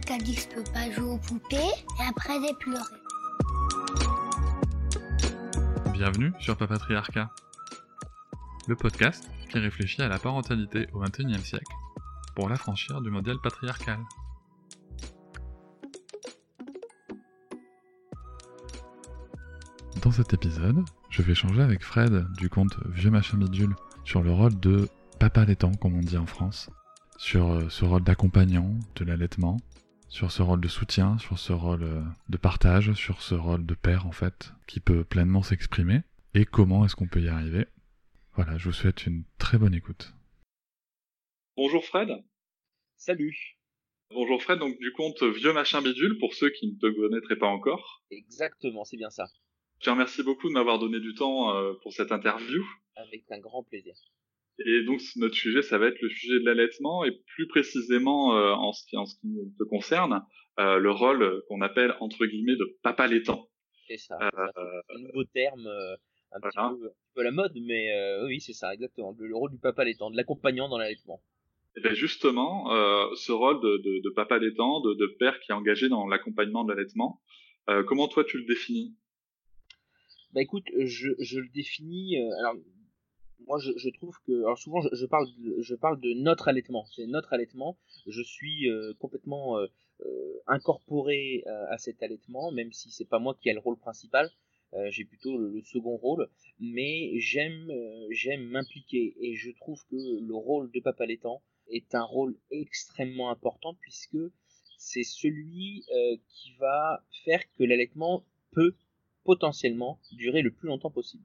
Quelqu'un qui a pas jouer aux poupées et après j'ai pleuré. Bienvenue sur Papatriarcat, le podcast qui réfléchit à la parentalité au XXIe siècle pour l'affranchir du modèle patriarcal. Dans cet épisode, je vais échanger avec Fred du compte Vieux Machin Bidule sur le rôle de papa laitant, comme on dit en France, sur euh, ce rôle d'accompagnant de l'allaitement, sur ce rôle de soutien, sur ce rôle euh, de partage, sur ce rôle de père en fait, qui peut pleinement s'exprimer, et comment est-ce qu'on peut y arriver? Voilà, je vous souhaite une très bonne écoute. Bonjour Fred. Salut. Bonjour Fred, donc du compte Vieux Machin Bidule, pour ceux qui ne te connaîtraient pas encore. Exactement, c'est bien ça. Je te remercie beaucoup de m'avoir donné du temps euh, pour cette interview. Avec un grand plaisir. Et donc notre sujet, ça va être le sujet de l'allaitement et plus précisément euh, en, ce qui, en ce qui te concerne, euh, le rôle qu'on appelle entre guillemets de papa laitant. C'est ça. C'est un nouveau terme, un, petit peu, un, peu, la mode, mais oui, c'est ça, exactement. Le, rôle du papa laitant, de l'accompagnant dans l'allaitement. Et bien justement, ce rôle de, de, de papa laitant, de, de, père qui est engagé dans l'accompagnement de l'allaitement, comment toi tu le définis? Bah écoute, je, je le définis. alors moi je, trouve que alors souvent je, parle de, je parle de notre allaitement. C'est notre allaitement. Je suis euh, complètement euh, euh, incorporé à cet allaitement même si c'est pas moi qui ai le rôle principal. J'ai plutôt le, le, second rôle. Mais j'aime j'aime m'impliquer. Et je trouve que le rôle de papa allaitant est un rôle extrêmement important puisque c'est celui qui va faire que l'allaitement peut potentiellement durer le plus longtemps possible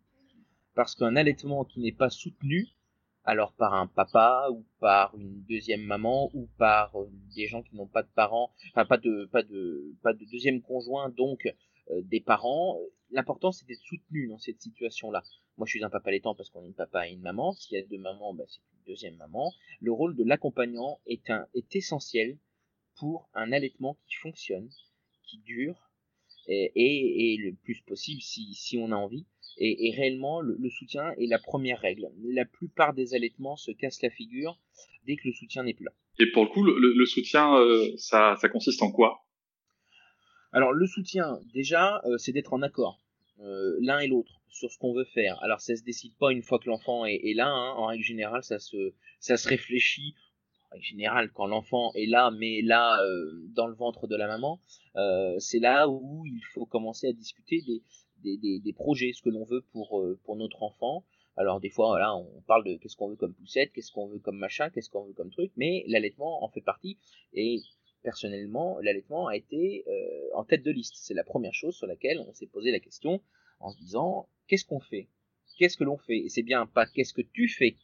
parce qu'un allaitement qui n'est pas soutenu, alors par un papa ou par une deuxième maman ou par euh, des gens qui n'ont pas de parents, enfin pas de pas de deuxième conjoint, donc euh, des parents, l'important c'est d'être soutenu dans cette situation-là. Moi je suis un papa allaitant parce qu'on est une papa et une maman. S'il y a deux mamans, ben, c'est une deuxième maman. Le rôle de l'accompagnant est essentiel pour un allaitement qui fonctionne, qui dure et, le plus possible si si on a envie et, et réellement, le, le, soutien est la première règle. La plupart des allaitements se cassent la figure dès que le soutien n'est plus là. Et pour le coup, le, le soutien, euh, ça, ça, consiste en quoi? Alors, le soutien, déjà, euh, c'est d'être en accord, euh, l'un et l'autre, sur ce qu'on veut faire. Alors, ça se décide pas une fois que l'enfant est, est, là. Hein. En règle générale, ça se, ça se réfléchit en général, quand l'enfant est là, mais là, euh, dans le ventre de la maman, euh, c'est là où il faut commencer à discuter des, des, projets, ce que l'on veut pour, euh, pour notre enfant. Alors des fois, voilà, on parle de qu'est-ce qu'on veut comme poussette, qu'est-ce qu'on veut comme machin, qu'est-ce qu'on veut comme truc, mais l'allaitement en fait partie. Et personnellement, l'allaitement a été euh, en tête de liste. C'est la première chose sur laquelle on s'est posé la question en se disant qu'est-ce qu'on fait? Qu'est-ce que l'on fait? Et c'est bien pas qu'est-ce que tu fais,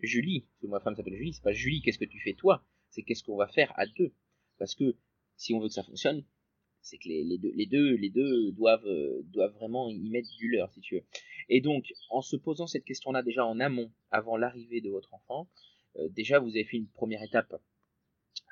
Julie, parce que ma femme s'appelle Julie, c'est pas Julie, qu'est-ce que tu fais toi? C'est qu'est-ce qu'on va faire à deux? Parce que si on veut que ça fonctionne, c'est que les, deux, les deux, les deux doivent, euh, doivent vraiment y mettre du leur, si tu veux. Et donc, en se posant cette question-là déjà en amont, avant l'arrivée de votre enfant, euh, déjà vous avez fait une première étape.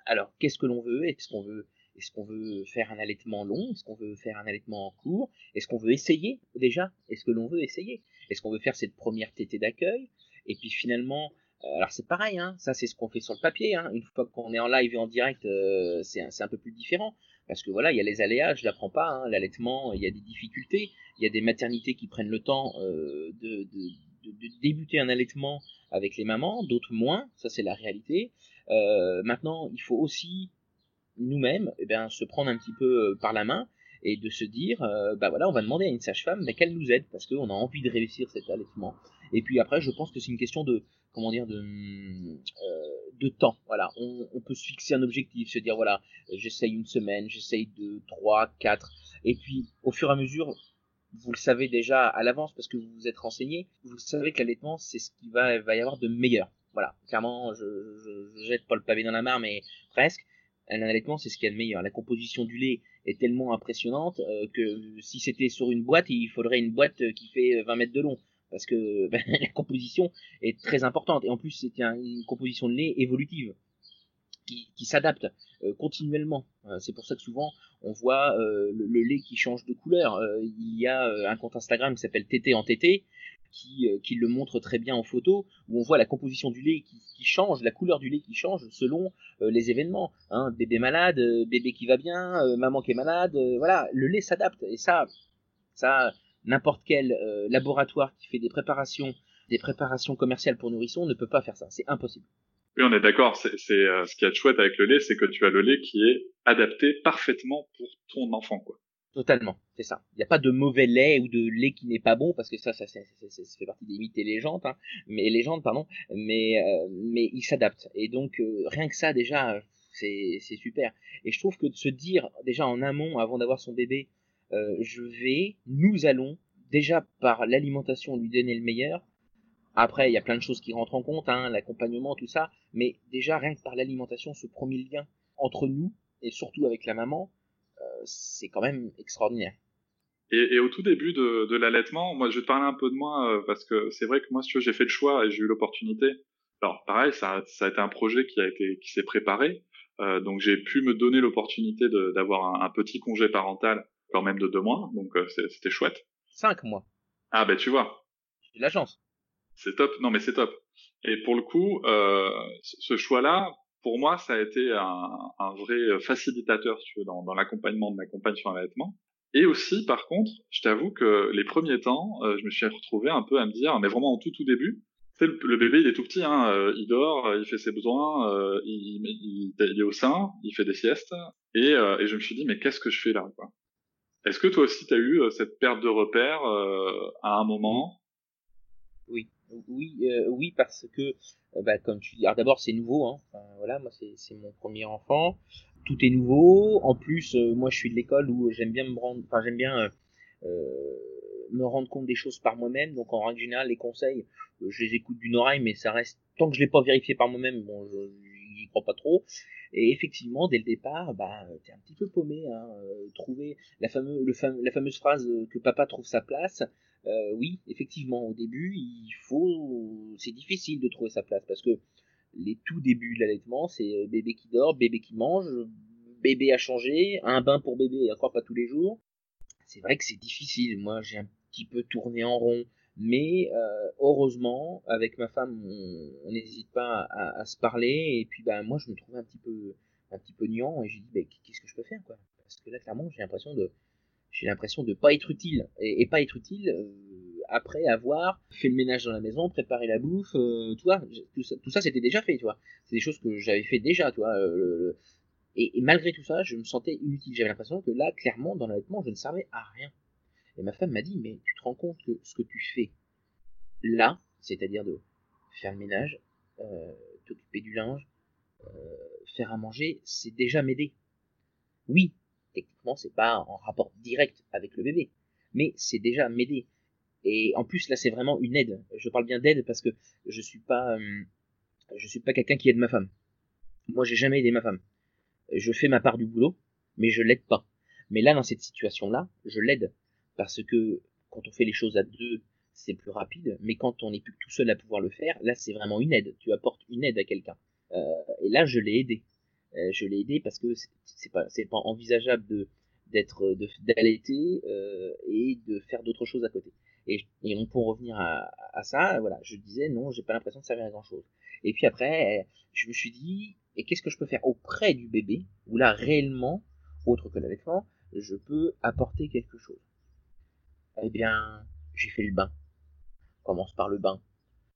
Alors, qu'est-ce que l'on veut? Est-ce qu'on veut, est-ce qu'on veut faire un allaitement long? Est-ce qu'on veut faire un allaitement en cours? Est-ce qu'on veut essayer déjà? Est-ce que l'on veut essayer? Est-ce qu'on veut faire cette première tétée d'accueil? Et puis finalement, euh, alors c'est pareil, hein, ça c'est ce qu'on fait sur le papier. Hein. Une fois qu'on est en live et en direct, c'est un, peu plus différent. Parce que voilà, il y a les aléas, je l'apprends pas, hein, l'allaitement, il y a des difficultés, il y a des maternités qui prennent le temps euh, de, débuter un allaitement avec les mamans, d'autres moins, ça c'est la réalité. Euh, maintenant, il faut aussi nous-mêmes eh bien, se prendre un petit peu par la main et de se dire, euh, bah voilà, on va demander à une sage-femme qu'elle nous aide parce qu'on a envie de réussir cet allaitement. Et puis après, je pense que c'est une question de, comment dire, de, euh, de temps. Voilà, on, peut se fixer un objectif, se dire voilà, j'essaye une semaine, j'essaye deux, trois, quatre, et puis au fur et à mesure, vous le savez déjà à l'avance parce que vous vous êtes renseigné, vous savez que l'allaitement c'est ce qui va, va y avoir de meilleur. Voilà, clairement, je, je, je jette pas le pavé dans la mare, mais presque. Un allaitement, c'est ce qu'il de meilleur. La composition du lait est tellement impressionnante que si c'était sur une boîte, il faudrait une boîte qui fait 20 mètres de long parce que ben, la composition est très importante et en plus c'est une composition de lait évolutive qui, s'adapte continuellement. c'est pour ça que souvent on voit le, lait qui change de couleur. il y a un compte Instagram qui s'appelle TT en TT qui, euh, qui, le montre très bien en photo, où on voit la composition du lait qui, qui change, la couleur du lait qui change selon euh, les événements. Hein, bébé malade, euh, bébé qui va bien, maman qui est malade, voilà, le lait s'adapte. Et ça, ça, n'importe quel laboratoire qui fait des préparations, des préparations commerciales pour nourrissons ne peut pas faire ça. C'est impossible. Oui, on est d'accord. C'est ce qui est chouette avec le lait, c'est que tu as le lait qui est adapté parfaitement pour ton enfant, quoi. Totalement, c'est ça. Il n'y a pas de mauvais lait ou de lait qui n'est pas bon parce que ça, ça, ça, fait partie des mythes et légendes, hein, mais légendes, pardon. Mais euh, mais il s'adapte et donc euh, rien que ça déjà, c'est c'est super. Et je trouve que de se dire déjà en amont avant d'avoir son bébé, euh, je vais, nous allons déjà par l'alimentation lui donner le meilleur. Après, il y a plein de choses qui rentrent en compte, hein, l'accompagnement, tout ça, mais déjà rien que par l'alimentation, ce premier lien entre nous et surtout avec la maman, c'est quand même extraordinaire. Et, au tout début de, l'allaitement, moi je vais te parler un peu de moi euh, parce que c'est vrai que moi, si j'ai fait le choix et j'ai eu l'opportunité. Alors pareil, ça, a été un projet qui a été qui s'est préparé, euh, donc j'ai pu me donner l'opportunité d'avoir un, petit congé parental quand même de deux mois, donc euh, c'était chouette. Cinq mois. Ah ben tu vois. J'ai de la chance. C'est top. Non mais c'est top. Et pour le coup, ce choix-là, pour moi, ça a été un, un vrai euh, facilitateur tu veux, dans, dans l'accompagnement de ma compagne sur l'allaitement. Et aussi, par contre, je t'avoue que les premiers temps, euh, je me suis retrouvé un peu à me dire, mais vraiment en tout tout début, le, le bébé il est tout petit, hein, euh, il dort, il fait ses besoins, il, il, il, est au sein, il fait des siestes, et, et je me suis dit, mais qu'est-ce que je fais là quoi? Est-ce que toi aussi tu as eu cette perte de repère à un moment? Oui, oui, oui, parce que euh, bah, comme tu dis, d'abord c'est nouveau, hein. voilà, moi c'est mon premier enfant, tout est nouveau. En plus, euh, moi je suis de l'école où j'aime bien me rendre, enfin j'aime bien euh, me rendre compte des choses par moi-même. Donc en règle générale, les conseils, je les écoute d'une oreille, mais ça reste tant que je l'ai pas vérifié par moi-même, bon, j'y crois pas trop. Et effectivement, dès le départ, bah, t'es un petit peu paumé. Hein, trouver la, fameuse, phrase que papa trouve sa place, euh, oui, effectivement, au début, il faut, c'est difficile de trouver sa place parce que les tout débuts de l'allaitement, c'est euh, bébé qui dort, bébé qui mange, bébé à changer, un bain pour bébé et encore pas tous les jours. C'est vrai que c'est difficile. Moi, j'ai un petit peu tourné en rond, mais euh, heureusement, avec ma femme, on n'hésite pas à, se parler. Et puis, ben, moi, je me trouvais un petit peu, un petit peu niant et j'ai dit, ben, qu'est-ce que je peux faire, quoi? Parce que là, clairement, j'ai l'impression de j'ai l'impression de pas être utile et, pas être utile euh, après avoir fait le ménage dans la maison, préparé la bouffe, euh, tu vois, tout ça, tout ça c'était déjà fait, tu vois? C'est des choses que j'avais fait déjà, tu vois. Euh, et, malgré tout ça, je me sentais inutile. J'avais l'impression que là, clairement, dans l'allaitement, je ne servais à rien. Et ma femme m'a dit, mais tu te rends compte que ce que tu fais là, c'est-à-dire de faire le ménage, t'occuper du linge, faire à manger, c'est déjà m'aider. Oui, techniquement, c'est pas en rapport direct avec le bébé, mais c'est déjà m'aider. Et en plus, là, c'est vraiment une aide. Je parle bien d'aide parce que je suis pas, euh, je suis pas quelqu'un qui aide ma femme. Moi, j'ai jamais aidé ma femme. Je fais ma part du boulot, mais je l'aide pas. Mais là, dans cette situation-là, je l'aide parce que quand on fait les choses à deux, c'est plus rapide. Mais quand on n'est plus tout seul à pouvoir le faire, là, c'est vraiment une aide. Tu apportes une aide à quelqu'un. Euh, et là, je l'ai aidé. Euh, je l'ai aidé parce que c'est pas pas envisageable d'être d'allaiter euh, et de faire d'autres choses à côté. Et, et on pour revenir à, à, ça, voilà, je disais non, j'ai pas l'impression de servir à grand chose. Et puis après, je me suis dit, et qu'est-ce que je peux faire auprès du bébé, où là réellement, autre que l'allaitement, je peux apporter quelque chose. Eh bien, j'ai fait le bain. On commence par le bain.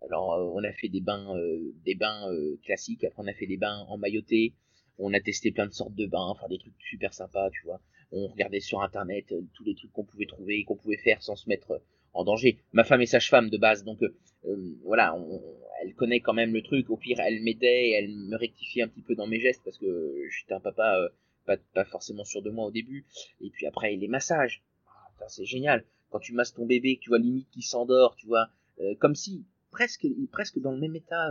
Alors, euh, on a fait des bains, euh, des bains classiques. Après, on a fait des bains en mailloté on a testé plein de sortes de bains, enfin des trucs super sympas, tu vois. On regardait sur internet euh, tous les trucs qu'on pouvait trouver, qu'on pouvait faire sans se mettre euh, en danger. Ma femme est sage-femme de base, donc euh, voilà, elle connaît quand même le truc. Au pire, elle m'aidait, elle me rectifiait un petit peu dans mes gestes parce que j'étais un papa pas, pas, forcément sûr de moi au début. Et puis après, les massages, ah, c'est génial. Quand tu masses ton bébé, tu vois limite qui s'endort, tu vois, comme si presque presque dans le même état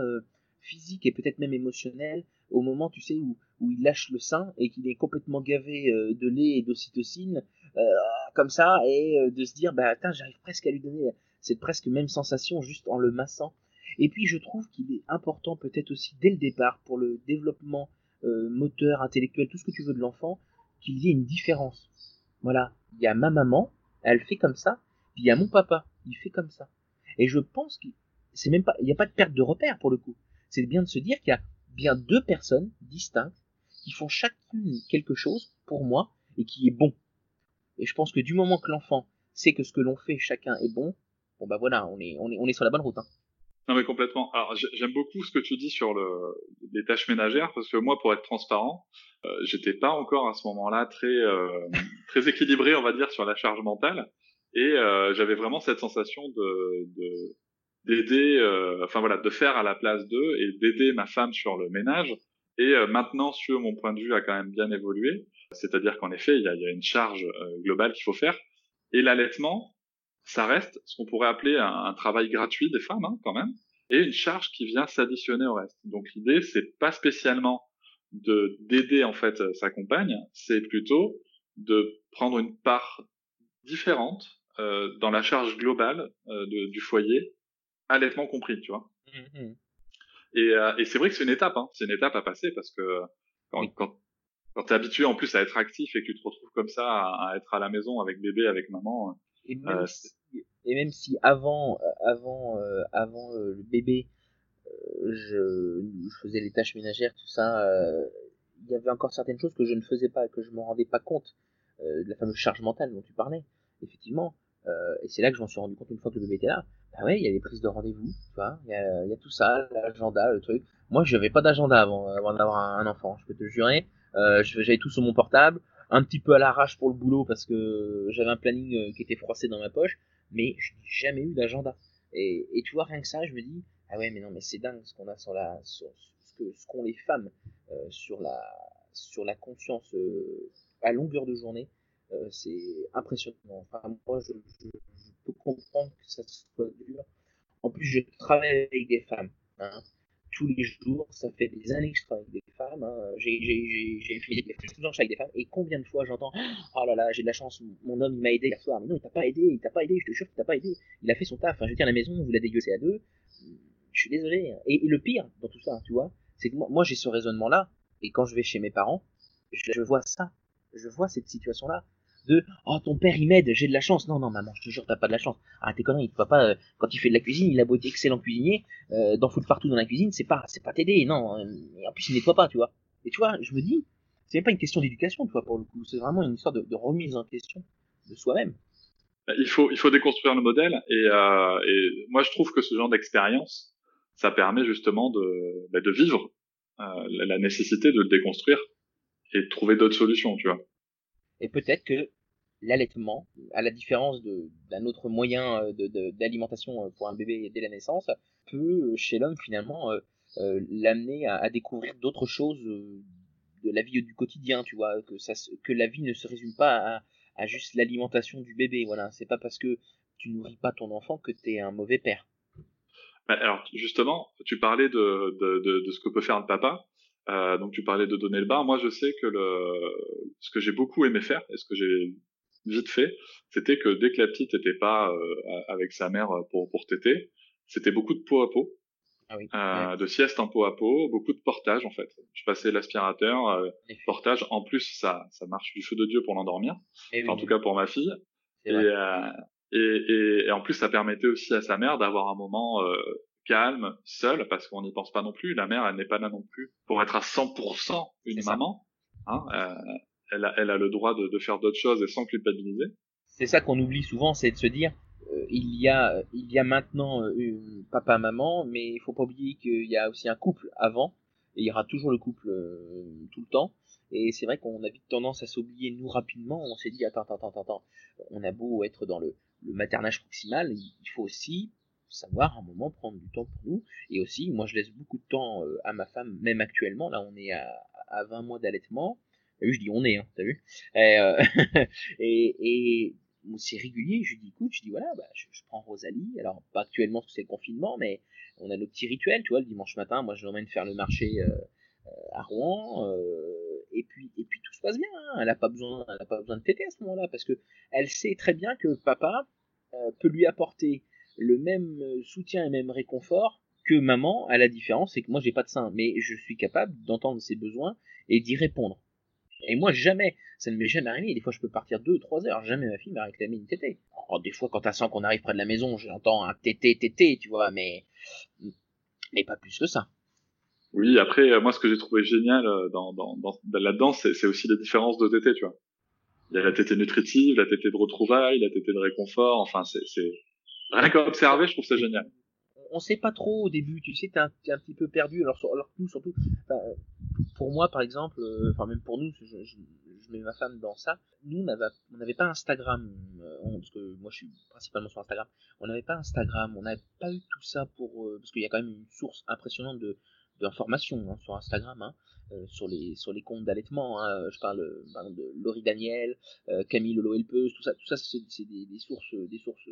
physique et peut-être même émotionnel au moment, tu sais, où, où il lâche le sein et qu'il est complètement gavé euh, de lait et d'ocytocine, euh, comme ça, et euh, de se dire, bah, attends, j'arrive presque à lui donner cette presque même sensation juste en le massant. Et puis, je trouve qu'il est important peut-être aussi dès le départ pour le développement moteur, intellectuel, tout ce que tu veux de l'enfant, qu'il y ait une différence. Voilà, il y a ma maman, elle fait comme ça, puis il y a mon papa, il fait comme ça. Et je pense qu'il c'est même pas, il n'y a pas de perte de repère pour le coup. C'est bien de se dire qu'il y a bien deux personnes distinctes qui font chacune quelque chose pour moi et qui est bon. Et je pense que du moment que l'enfant sait que ce que l'on fait chacun est bon, bon bah voilà, on est, on est, on est sur la bonne route. Hein. Non mais complètement. Alors j'aime beaucoup ce que tu dis sur le, les tâches ménagères parce que moi, pour être transparent, euh, j'étais pas encore à ce moment-là très euh, très équilibré, on va dire, sur la charge mentale et euh, j'avais vraiment cette sensation de, de d'aider, euh, enfin voilà, de faire à la place d'eux et d'aider ma femme sur le ménage. Et euh, maintenant, sur mon point de vue, a quand même bien évolué. C'est-à-dire qu'en effet, il y a, y a, une charge euh, globale qu'il faut faire. Et l'allaitement, ça reste ce qu'on pourrait appeler un, un, travail gratuit des femmes, hein, quand même, et une charge qui vient s'additionner au reste. Donc l'idée, c'est pas spécialement de d'aider en fait sa compagne, c'est plutôt de prendre une part différente euh, dans la charge globale euh, de, du foyer allaitement compris, tu vois. Mmh, mmh. Et, euh, et c'est vrai que c'est une étape, hein. c'est une étape à passer parce que quand, quand, quand t'es habitué en plus à être actif et que tu te retrouves comme ça à, à être à la maison avec bébé, avec maman. Et même, euh, si, et même si avant, euh, avant, euh, avant le bébé, je, je, faisais les tâches ménagères, tout ça, il y avait encore certaines choses que je ne faisais pas, que je me rendais pas compte de la fameuse charge mentale dont tu parlais. Effectivement, et c'est là que je m'en suis rendu compte une fois que le bébé était là ah ouais, il y a les prises de rendez-vous, tu vois, il y a, y a, tout ça, l'agenda, le truc. Moi, je n'avais pas d'agenda avant, avant d'avoir un, enfant, je peux te jurer. Euh, j'avais tout sur mon portable, un petit peu à l'arrache pour le boulot parce que j'avais un planning euh, qui était froissé dans ma poche, mais je n'ai jamais eu d'agenda. Et, tu vois, rien que ça, je me dis, ah ouais, mais non, mais c'est dingue ce qu'on a sur la, ce qu'ont les femmes euh, sur la, sur la conscience euh, à longueur de journée. Euh, c'est impressionnant. Enfin, moi, je, je, peux comprendre que ça soit dur. En plus, je travaille avec des femmes. Hein, tous les jours, ça fait des années que je travaille avec des femmes. Hein. J'ai fait des avec des femmes. Et combien de fois j'entends Oh là là, j'ai de la chance, mon homme m'a aidé hier soir. Mais non, il t'a pas aidé, il t'a pas aidé, je te jure qu'il t'a pas aidé. Il a fait son taf. Enfin, je dire, à la maison, vous l'avez dégueulé à deux. Je suis désolé. Hein. Et, le pire dans tout ça, tu vois, c'est que moi, moi j'ai ce raisonnement-là. Et quand je vais chez mes parents, je vois ça. Je vois cette situation-là de oh ton père il m'aide, j'ai de la chance. Non non maman, je te jure t'as pas de la chance. Arrête tes conneries, il pas euh, quand il fait de la cuisine, il a beau être excellent cuisinier, euh, d'en foutre partout dans la cuisine, c'est pas c'est pas t'aider, non. Euh, et en plus il nettoie pas, tu vois. Et tu vois, je me dis, c'est même pas une question d'éducation, tu vois pour le coup, c'est vraiment une histoire de, remise en question de soi-même. Il faut il faut déconstruire le modèle et, euh, et moi je trouve que ce genre d'expérience, ça permet justement de bah, de vivre euh, la nécessité de le déconstruire et de trouver d'autres solutions, tu vois. Et peut-être que l'allaitement, à la différence d'un autre moyen euh, d'alimentation euh, pour un bébé dès la naissance, peut euh, chez l'homme finalement l'amener à, découvrir d'autres choses de la vie du quotidien, tu vois, que, la vie ne se résume pas à, juste l'alimentation du bébé. Voilà, c'est pas parce que tu nourris pas ton enfant que tu es un mauvais père. Alors justement, tu parlais de, de, ce que peut faire un papa. Euh, donc tu parlais de donner le bain. Moi, je sais que le, ce que j'ai beaucoup aimé faire et ce que j'ai vite fait, c'était que dès que la petite n'était pas euh, avec sa mère pour pour téter, c'était beaucoup de peau à peau, ah oui. euh, de sieste en peau à peau, beaucoup de portage en fait. Je passais l'aspirateur, euh, portage. En plus, ça ça marche du feu de dieu pour l'endormir. Enfin, oui. En tout cas pour ma fille. Et, euh, et, et, et, en plus, ça permettait aussi à sa mère d'avoir un moment euh, calme, seule, parce qu'on n'y pense pas non plus. La mère, elle n'est pas là non plus pour être à 100% une maman. Hein, euh, elle, a, elle a le droit de, de faire d'autres choses et sans culpabiliser. C'est ça qu'on oublie souvent, c'est de se dire, euh, il y a, il y a maintenant euh, papa, maman, mais il faut pas oublier qu'il y a aussi un couple avant, et il y aura toujours le couple euh, tout le temps. Et c'est vrai qu'on a vite tendance à s'oublier nous rapidement. On s'est dit attends, attends, attends, attends. On a beau être dans le, le maternage proximal, il faut aussi savoir un moment prendre du temps pour nous. Et aussi, moi, je laisse beaucoup de temps euh, à ma femme, même actuellement. Là, on est à, à 20 mois d'allaitement. T'as vu, je dis on est, hein, t'as vu Et, euh, et, et c'est régulier. Je dis écoute, je dis voilà, bah, je, prends Rosalie. Alors, pas actuellement parce que c'est le confinement, mais on a nos petits rituels, tu vois. Le dimanche matin, moi, je l'emmène faire le marché. Euh, à Rouen, et puis et puis tout se passe bien. Hein. Elle a pas besoin, elle pas besoin de téter à ce moment-là parce que elle sait très bien que papa peut lui apporter le même soutien et même réconfort que maman, à la différence, c'est que moi j'ai pas de sein, mais je suis capable d'entendre ses besoins et d'y répondre. Et moi jamais, ça ne m'est jamais arrivé. Des fois je peux partir deux, trois heures, jamais ma fille m'a réclamé une tétée. Alors, des fois quand elle sent qu'on arrive près de la maison, j'entends un tété, tété, tu vois, mais mais pas plus que ça. Oui, après euh, moi ce que j'ai trouvé génial euh, dans, dans, dans là-dedans, c'est aussi les différences de tétée, tu vois. Il y a la tétée nutritive, la tétée de retrouvailles, la tétée de réconfort. Enfin, c'est rien qu'à observer, je trouve ça génial on sait pas trop au début, tu sais, t'es un, un, petit peu perdu. Alors, alors nous, surtout, pour moi, par exemple, euh, enfin même pour nous, je, mets ma femme dans ça. Nous, on n'avait pas Instagram, euh, parce que moi, je suis principalement sur Instagram. On n'avait pas Instagram, on n'avait pas eu tout ça pour, euh, parce qu'il y a quand même une source impressionnante de d'informations hein, sur Instagram, hein, sur les sur les comptes d'allaitement. Hein, je parle de Laurie Daniel, Camille Lolo Helpeuse, tout ça, tout ça, c'est des, sources, des sources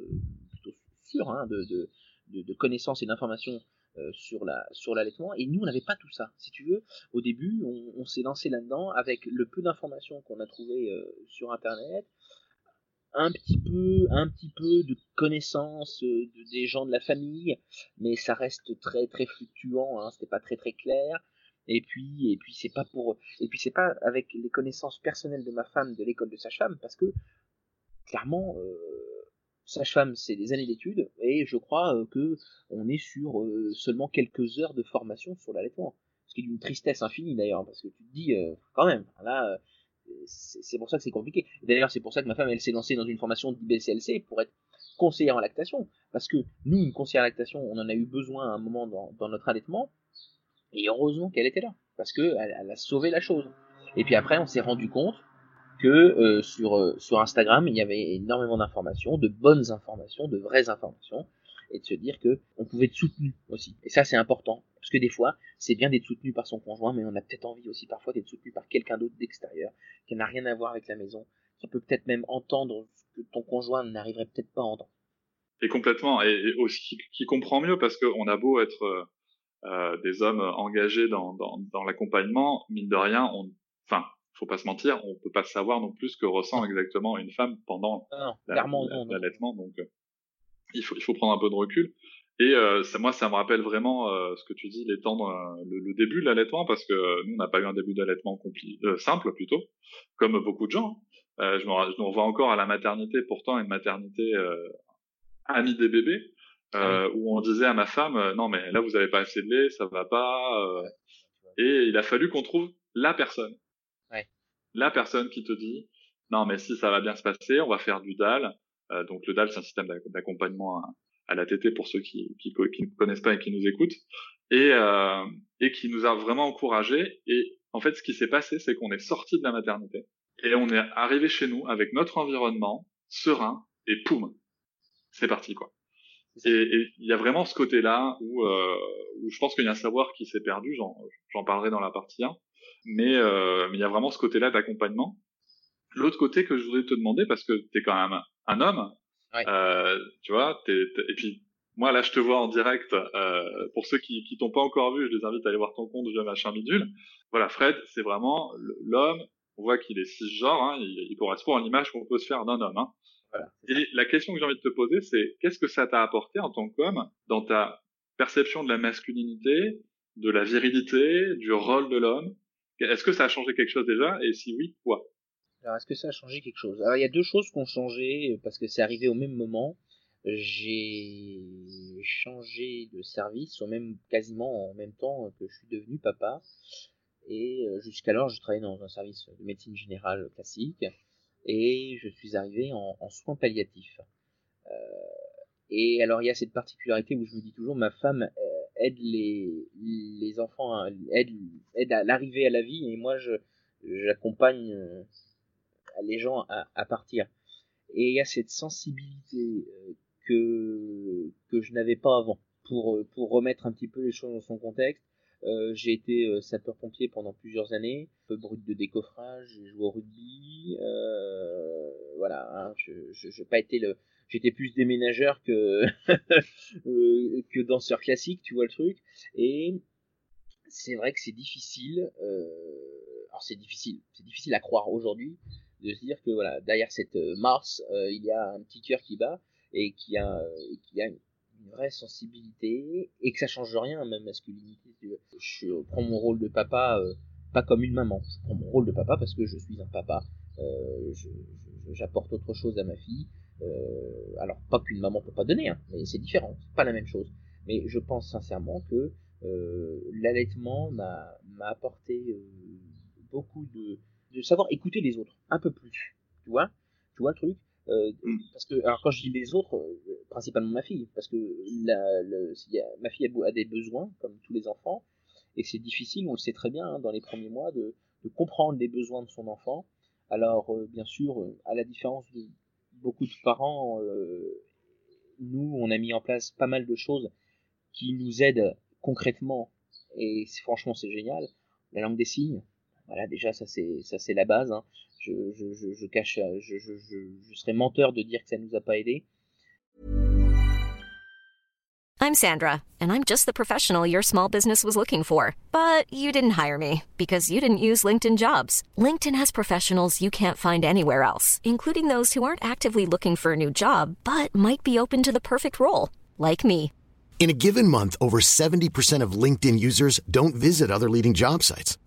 hein, de, connaissances et d'informations euh, sur la sur l'allaitement. Et nous on n'avait pas tout ça. Si tu veux au début on, s'est lancé là-dedans avec le peu d'informations qu'on a trouvé euh, sur internet un petit peu un petit peu de connaissances euh, des gens de la famille mais ça reste très très fluctuant hein, c'était pas très très clair. Et puis et puis c'est pas pour et puis c'est pas avec les connaissances personnelles de ma femme de l'école de sa femme parce que clairement sage-femme, c'est des années d'études, et je crois euh, que on est sur euh, seulement quelques heures de formation sur l'allaitement. Ce qui est d'une tristesse infinie d'ailleurs, parce que tu te dis, euh, quand même, là, c'est pour ça que c'est compliqué. D'ailleurs, c'est pour ça que ma femme, elle s'est lancée dans une formation d'IBCLC pour être conseillère en lactation, parce que nous, une conseillère en lactation, on en a eu besoin à un moment dans, notre allaitement, et heureusement qu'elle était là, parce que elle a sauvé la chose. Et puis après, on s'est rendu compte que euh, sur, euh, sur Instagram, il y avait énormément d'informations, de bonnes informations, de vraies informations, et de se dire que on pouvait être soutenu aussi. Et ça, c'est important, parce que des fois, c'est bien d'être soutenu par son conjoint, mais on a peut-être envie aussi parfois d'être soutenu par quelqu'un d'autre d'extérieur, qui n'a rien à voir avec la maison, qui peut peut-être même entendre ce que ton conjoint n'arriverait peut-être pas à entendre. Et complètement, et, aussi qui, comprend mieux, parce qu'on a beau être euh, des hommes engagés dans, dans, dans l'accompagnement, mine de rien, on, enfin, faut pas se mentir, on peut pas savoir non plus ce que ressent exactement une femme pendant l'allaitement. Donc, euh, il faut il faut prendre un peu de recul. Et euh, ça, moi, ça me rappelle vraiment euh, ce que tu dis, l'étendre le, le, début de l'allaitement, parce que nous, on n'a pas eu un début d'allaitement simple plutôt, comme beaucoup de gens. Hein. je, me, revois encore à la maternité, pourtant une maternité amie des bébés, ah où on disait à ma femme, non mais là vous avez pas assez de lait, ça va pas. et il a fallu qu'on trouve la personne la personne qui te dit non mais si ça va bien se passer, on va faire du DAL. Euh, donc le DAL c'est un système d'accompagnement à, la TT pour ceux qui, qui, ne connaissent pas et qui nous écoutent et euh, et qui nous a vraiment encouragés. Et en fait ce qui s'est passé c'est qu'on est sorti de la maternité et on est arrivé chez nous avec notre environnement serein et poum, c'est parti quoi. Et il y a vraiment ce côté-là où, euh, où je pense qu'il y a un savoir qui s'est perdu, j'en parlerai dans la partie 1, mais euh, il y a vraiment ce côté-là d'accompagnement. L'autre côté que je voudrais te demander, parce que tu es quand même un homme, euh, tu vois, t'es, et puis moi là je te vois en direct. Euh, pour ceux qui qui t'ont pas encore vu, je les invite à aller voir ton compte de machin bidule. Voilà, Fred, c'est vraiment l'homme. On voit qu'il est cisgenre, hein, il, il, correspond à l'image qu'on peut se faire d'un homme. Hein. Voilà. Et la question que j'ai envie de te poser, c'est qu'est-ce que ça t'a apporté en tant qu'homme dans ta perception de la masculinité, de la virilité, du rôle de l'homme est-ce que ça a changé quelque chose déjà? Et si oui, quoi Alors, est-ce que ça a changé quelque chose? Alors, il y a deux choses qui ont changé parce que c'est arrivé au même moment. J'ai changé de service au même quasiment en même temps que je suis devenu papa. Et euh, jusqu'alors, je travaillais dans un service de médecine générale classique et je suis arrivé en, soins palliatifs. Euh, et alors, il y a cette particularité où je me dis toujours, ma femme, aide les, les enfants, aide, aide à l'arrivée à la vie, et moi, je, j'accompagne euh, les gens à, à, partir. Et il y a cette sensibilité euh, que, que je n'avais pas avant. Pour, euh, pour remettre un petit peu les choses dans son contexte, euh, j'ai été sapeur-pompier pendant plusieurs années, peu brut de décoffrage, j'ai joué au rugby, euh, voilà, hein, je n'ai pas été le, j'étais plus déménageur que euh, que danseur classique, tu vois le truc. Et c'est vrai que c'est difficile. alors c'est difficile, c'est difficile à croire aujourd'hui de se dire que voilà derrière cette Mars, il y a un petit cœur qui bat et qui a, qui a une, vraie sensibilité et que ça change rien, même masculinité. Je prends mon rôle de papa pas comme une maman. Je prends mon rôle de papa parce que je suis un papa. Euh, J'apporte autre chose à ma fille. Euh, alors pas qu'une maman peut pas donner, hein, mais c'est différent, c'est pas la même chose. Mais je pense sincèrement que euh, l'allaitement m'a apporté euh, beaucoup de, de savoir écouter les autres un peu plus. Tu vois, tu vois le truc? Euh, mm. parce que alors quand je dis les autres, euh, principalement ma fille, parce que la, le, ma fille a, a, des besoins comme tous les enfants, et c'est difficile, on le sait très bien, hein, dans les premiers mois, de, de, comprendre les besoins de son enfant. Alors, euh, bien sûr, euh, à la différence de beaucoup de parents, euh, nous, on a mis en place pas mal de choses qui nous aident concrètement, et franchement, c'est génial. La langue des signes, voilà, déjà, ça c'est ça c'est la base. Hein. Je, je, je, je, cache, euh, je, je, je serais menteur de dire que ça nous a pas aidé. I'm Sandra, and I'm just the professional your small business was looking for. But you didn't hire me because you didn't use LinkedIn jobs. LinkedIn has professionals you can't find anywhere else, including those who aren't actively looking for a new job but might be open to the perfect role, like me. In a given month, over 70% of LinkedIn users don't visit other leading job sites.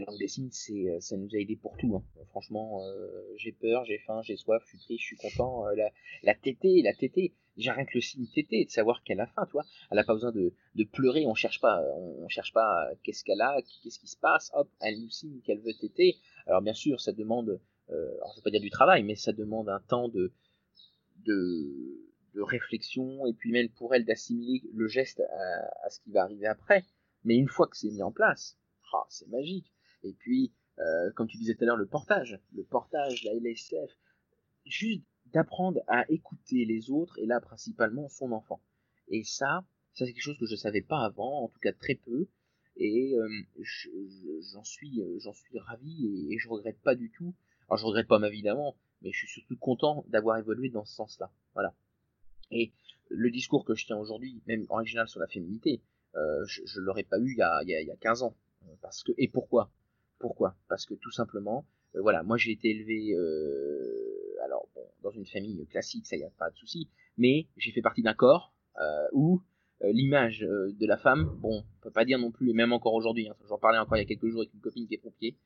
Langue des signes, euh, ça nous a aidé pour tout. Hein. Franchement, euh, j'ai peur, j'ai faim, j'ai soif, je suis triste, je suis content. Euh, la, la tétée, la tétée, que le signe tété, de savoir qu'elle a faim, tu vois. Elle a pas besoin de, pleurer, on cherche pas, on, cherche pas qu'est-ce qu'elle a, qu'est-ce qui se passe. Hop, elle nous signe qu'elle veut téter. Alors bien sûr, ça demande, alors je vais pas dire du travail, mais ça demande un temps de réflexion et puis même pour elle d'assimiler le geste à, à, ce qui va arriver après. Mais une fois que c'est mis en place, ah, c'est magique. Et puis, euh, comme tu disais tout à l'heure, le portage, le portage, la LSF, juste d'apprendre à écouter les autres et là principalement son enfant. Et ça, ça c'est quelque chose que je savais pas avant, en tout cas très peu, et euh, j'en suis, euh, j'en suis ravi et, et, je regrette pas du tout. Alors je regrette pas ma mais je suis surtout content d'avoir évolué dans ce sens-là. Voilà. Et le discours que je tiens aujourd'hui, même original sur la féminité, euh, je, je l'aurais pas eu il y, a, il y a 15 ans. Parce que et pourquoi? Pourquoi? Parce que tout simplement, euh, voilà, moi j'ai été élevé, euh, alors dans une famille classique, ça y a pas de souci, mais j'ai fait partie d'un corps euh, où l'image de la femme, bon, on peut pas dire non plus, et même encore aujourd'hui, hein, j'en parlais encore il y a quelques jours avec une copine qui est pompier,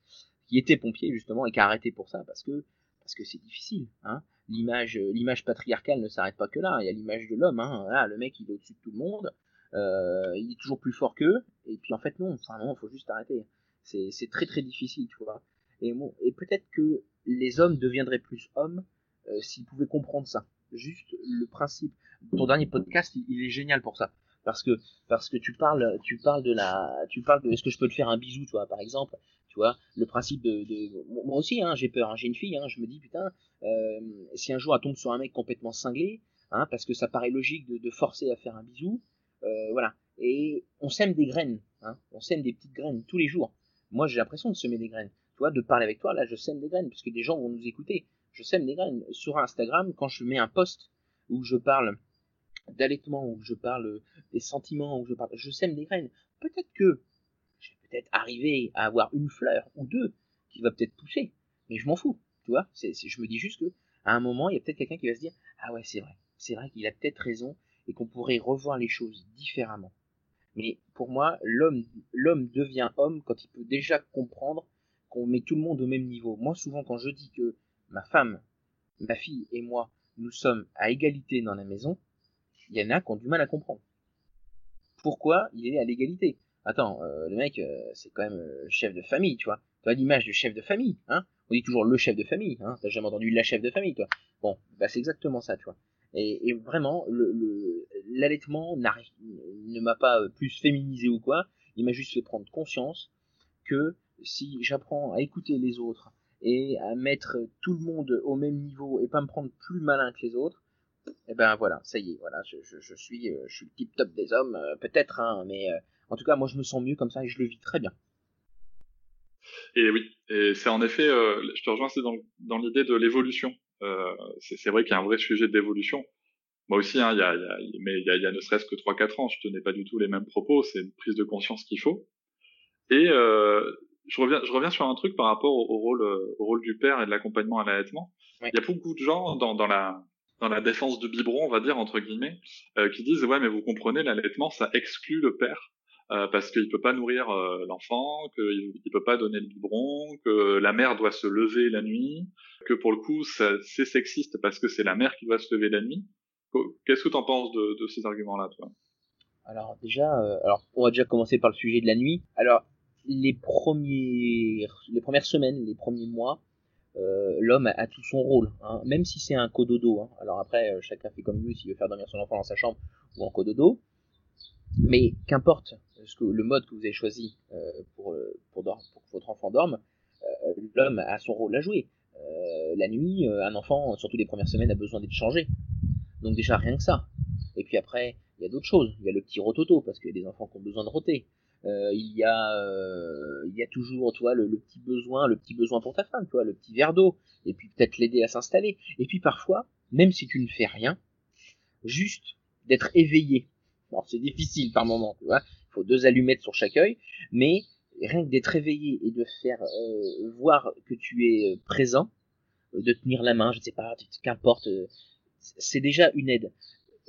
qui était pompier justement et qui a arrêté pour ça parce que parce que c'est difficile, hein. L'image l'image patriarcale ne s'arrête pas que là, il y a l'image de l'homme, hein. Le mec il est au-dessus de tout le monde, il est toujours plus fort qu'eux, et puis en fait non, enfin non, faut juste arrêter. C'est très très difficile, tu vois. Et, bon, et peut-être que les hommes deviendraient plus hommes euh, s'ils pouvaient comprendre ça. Juste le principe. Ton dernier podcast, il, est génial pour ça. Parce que parce que tu parles tu parles de la tu parles de est-ce que je peux te faire un bisou, tu vois, par exemple. Tu vois, le principe de, de moi aussi, hein, j'ai peur. Hein, j'ai une fille, hein, je me dis putain, euh, si un jour elle tombe sur un mec complètement cinglé, hein, parce que ça paraît logique de, de forcer à faire un bisou, euh, voilà. Et on sème des graines, hein, on sème des petites graines tous les jours moi j'ai l'impression de semer des graines. Tu de parler avec toi, là je sème des graines, parce que des gens vont nous écouter. Je sème des graines. Sur Instagram, quand je mets un post où je parle d'allaitement, où je parle des sentiments, où je parle, je sème des graines. Peut-être que je vais peut-être arriver à avoir une fleur ou deux qui va peut-être pousser, mais je m'en fous. Tu vois, je me dis juste que à un moment, il y a peut-être quelqu'un qui va se dire ah ouais c'est vrai, c'est vrai qu'il a peut-être raison et qu'on pourrait revoir les choses différemment. Mais pour moi, l'homme, devient homme quand il peut déjà comprendre qu'on met tout le monde au même niveau. Moi, souvent, quand je dis que ma femme, ma fille et moi, nous sommes à égalité dans la maison, il y en a qui ont du mal à comprendre. Pourquoi il est à l'égalité? Attends, euh, le mec, euh, c'est quand même euh, chef de famille, tu vois. Tu as l'image du chef de famille, hein? On dit toujours le chef de famille, hein? T'as jamais entendu la chef de famille, toi? Bon, bah c'est exactement ça, tu vois. Et, vraiment, l'allaitement ne m'a pas plus féminisé ou quoi. Il m'a juste fait prendre conscience que si j'apprends à écouter les autres et à mettre tout le monde au même niveau et pas me prendre plus malin que les autres, et eh ben voilà, ça y est, voilà, je, je, suis, euh, je suis le tip top des hommes, euh, peut-être, hein, mais euh, en tout cas, moi je me sens mieux comme ça et je le vis très bien. Et oui, et c'est en effet, euh, je te rejoins, c'est dans l'idée de l'évolution. Euh, c'est vrai qu'il y a un vrai sujet d'évolution. Moi aussi, hein, y a, y a, mais il y a, y a, ne serait-ce que 3-4 ans, je tenais pas du tout les mêmes propos. C'est une prise de conscience qu'il faut. Et euh, je reviens, je reviens sur un truc par rapport au, rôle, au rôle du père et de l'accompagnement à l'allaitement. Il y a beaucoup de gens dans, dans la dans la défense du biberon, on va dire entre guillemets, euh, qui disent ouais mais vous comprenez l'allaitement ça exclut le père euh, parce qu'il peut pas nourrir euh, l'enfant, qu'il il peut pas donner le biberon, que la mère doit se lever la nuit, que pour le coup c'est sexiste parce que c'est la mère qui doit se lever la nuit. Qu'est-ce que tu en penses de, ces arguments-là, toi? Alors déjà, euh, alors on va déjà commencer par le sujet de la nuit. Alors les premiers, les premières semaines, les premiers mois, euh, l'homme a, tout son rôle, hein, même si c'est un cododo. Hein. Alors après, chacun fait comme veut s'il veut faire dormir son enfant dans sa chambre ou en cododo. Mais qu'importe que, le mode que vous avez choisi euh, pour, euh, pour, pour, que votre enfant dorme, euh, l'homme a son rôle à jouer. Euh, la nuit, euh, un enfant, surtout les premières semaines, a besoin d'être changé. Donc déjà rien que ça. Et puis après, il y a d'autres choses. Il y a le petit rototo, parce qu'il y a des enfants qui ont besoin de roter. il y a il y a toujours tu vois le, petit besoin le petit besoin pour ta femme tu le petit verre d'eau et puis peut-être l'aider à s'installer et puis parfois même si tu ne fais rien juste d'être éveillé c'est difficile par moment, tu vois. Il faut deux allumettes sur chaque œil, mais rien que d'être réveillé et de faire euh, voir que tu es euh, présent, euh, de tenir la main, je ne sais pas, qu'importe, c'est déjà une aide.